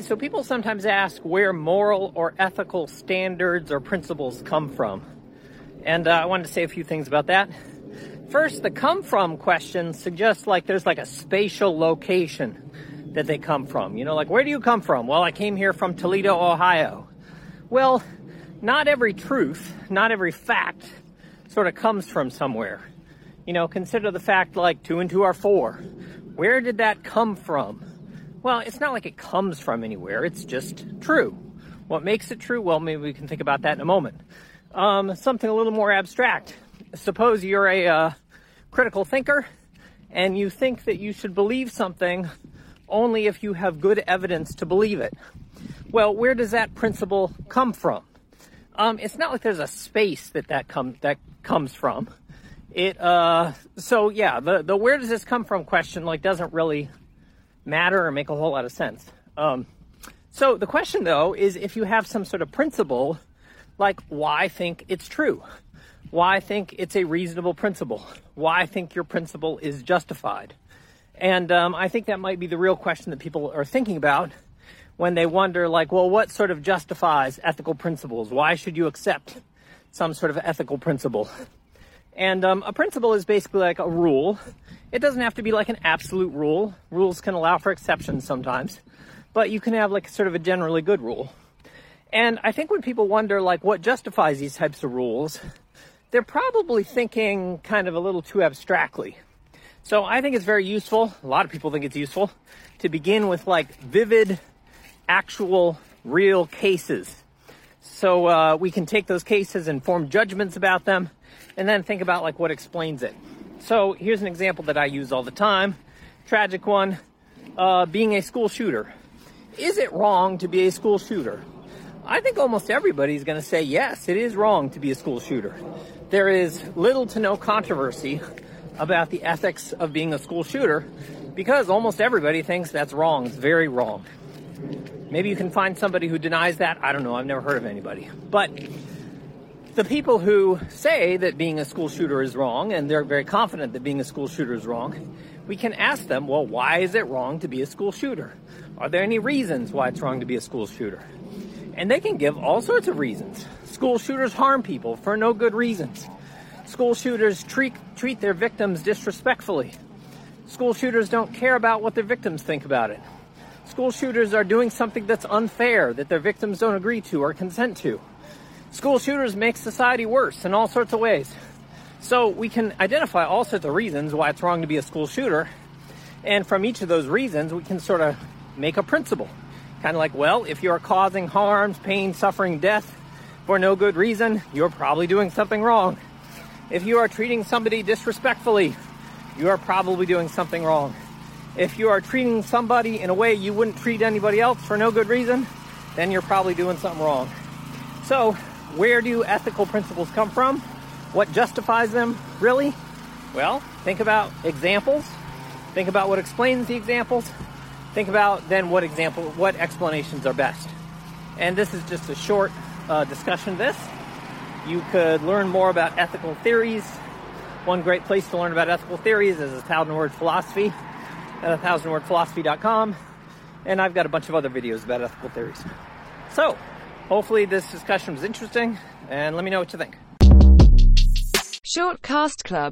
So people sometimes ask where moral or ethical standards or principles come from. And uh, I wanted to say a few things about that. First, the come from question suggests like there's like a spatial location that they come from. You know, like where do you come from? Well, I came here from Toledo, Ohio. Well, not every truth, not every fact sort of comes from somewhere. You know, consider the fact like two and two are four. Where did that come from? Well, it's not like it comes from anywhere, it's just true. What makes it true? Well, maybe we can think about that in a moment. Um, something a little more abstract. Suppose you're a uh, critical thinker and you think that you should believe something only if you have good evidence to believe it. Well, where does that principle come from? Um, it's not like there's a space that that comes that comes from. It uh, so yeah, the the where does this come from question like doesn't really matter or make a whole lot of sense. Um, so the question though is if you have some sort of principle, like why think it's true? Why think it's a reasonable principle? Why think your principle is justified? And um, I think that might be the real question that people are thinking about when they wonder, like, well, what sort of justifies ethical principles? Why should you accept some sort of ethical principle? And um, a principle is basically like a rule it doesn't have to be like an absolute rule. Rules can allow for exceptions sometimes, but you can have like sort of a generally good rule. And I think when people wonder like what justifies these types of rules, they're probably thinking kind of a little too abstractly. So I think it's very useful. A lot of people think it's useful to begin with like vivid, actual, real cases. So uh, we can take those cases and form judgments about them, and then think about like what explains it. So here's an example that I use all the time. Tragic one, uh, being a school shooter. Is it wrong to be a school shooter? I think almost everybody's going to say yes, it is wrong to be a school shooter. There is little to no controversy about the ethics of being a school shooter because almost everybody thinks that's wrong. It's very wrong. Maybe you can find somebody who denies that. I don't know. I've never heard of anybody. But the people who say that being a school shooter is wrong, and they're very confident that being a school shooter is wrong, we can ask them, well, why is it wrong to be a school shooter? Are there any reasons why it's wrong to be a school shooter? And they can give all sorts of reasons. School shooters harm people for no good reasons. School shooters treat, treat their victims disrespectfully. School shooters don't care about what their victims think about it. School shooters are doing something that's unfair that their victims don't agree to or consent to. School shooters make society worse in all sorts of ways. So we can identify all sorts of reasons why it's wrong to be a school shooter. And from each of those reasons, we can sort of make a principle. Kind of like, well, if you're causing harms, pain, suffering, death for no good reason, you're probably doing something wrong. If you are treating somebody disrespectfully, you are probably doing something wrong. If you are treating somebody in a way you wouldn't treat anybody else for no good reason, then you're probably doing something wrong. So where do ethical principles come from? What justifies them, really? Well, think about examples. Think about what explains the examples. Think about then what example, what explanations are best. And this is just a short uh, discussion of this. You could learn more about ethical theories. One great place to learn about ethical theories is a thousand word philosophy at a thousandwordphilosophy.com. And I've got a bunch of other videos about ethical theories. So, Hopefully this discussion was interesting and let me know what you think. Shortcast Club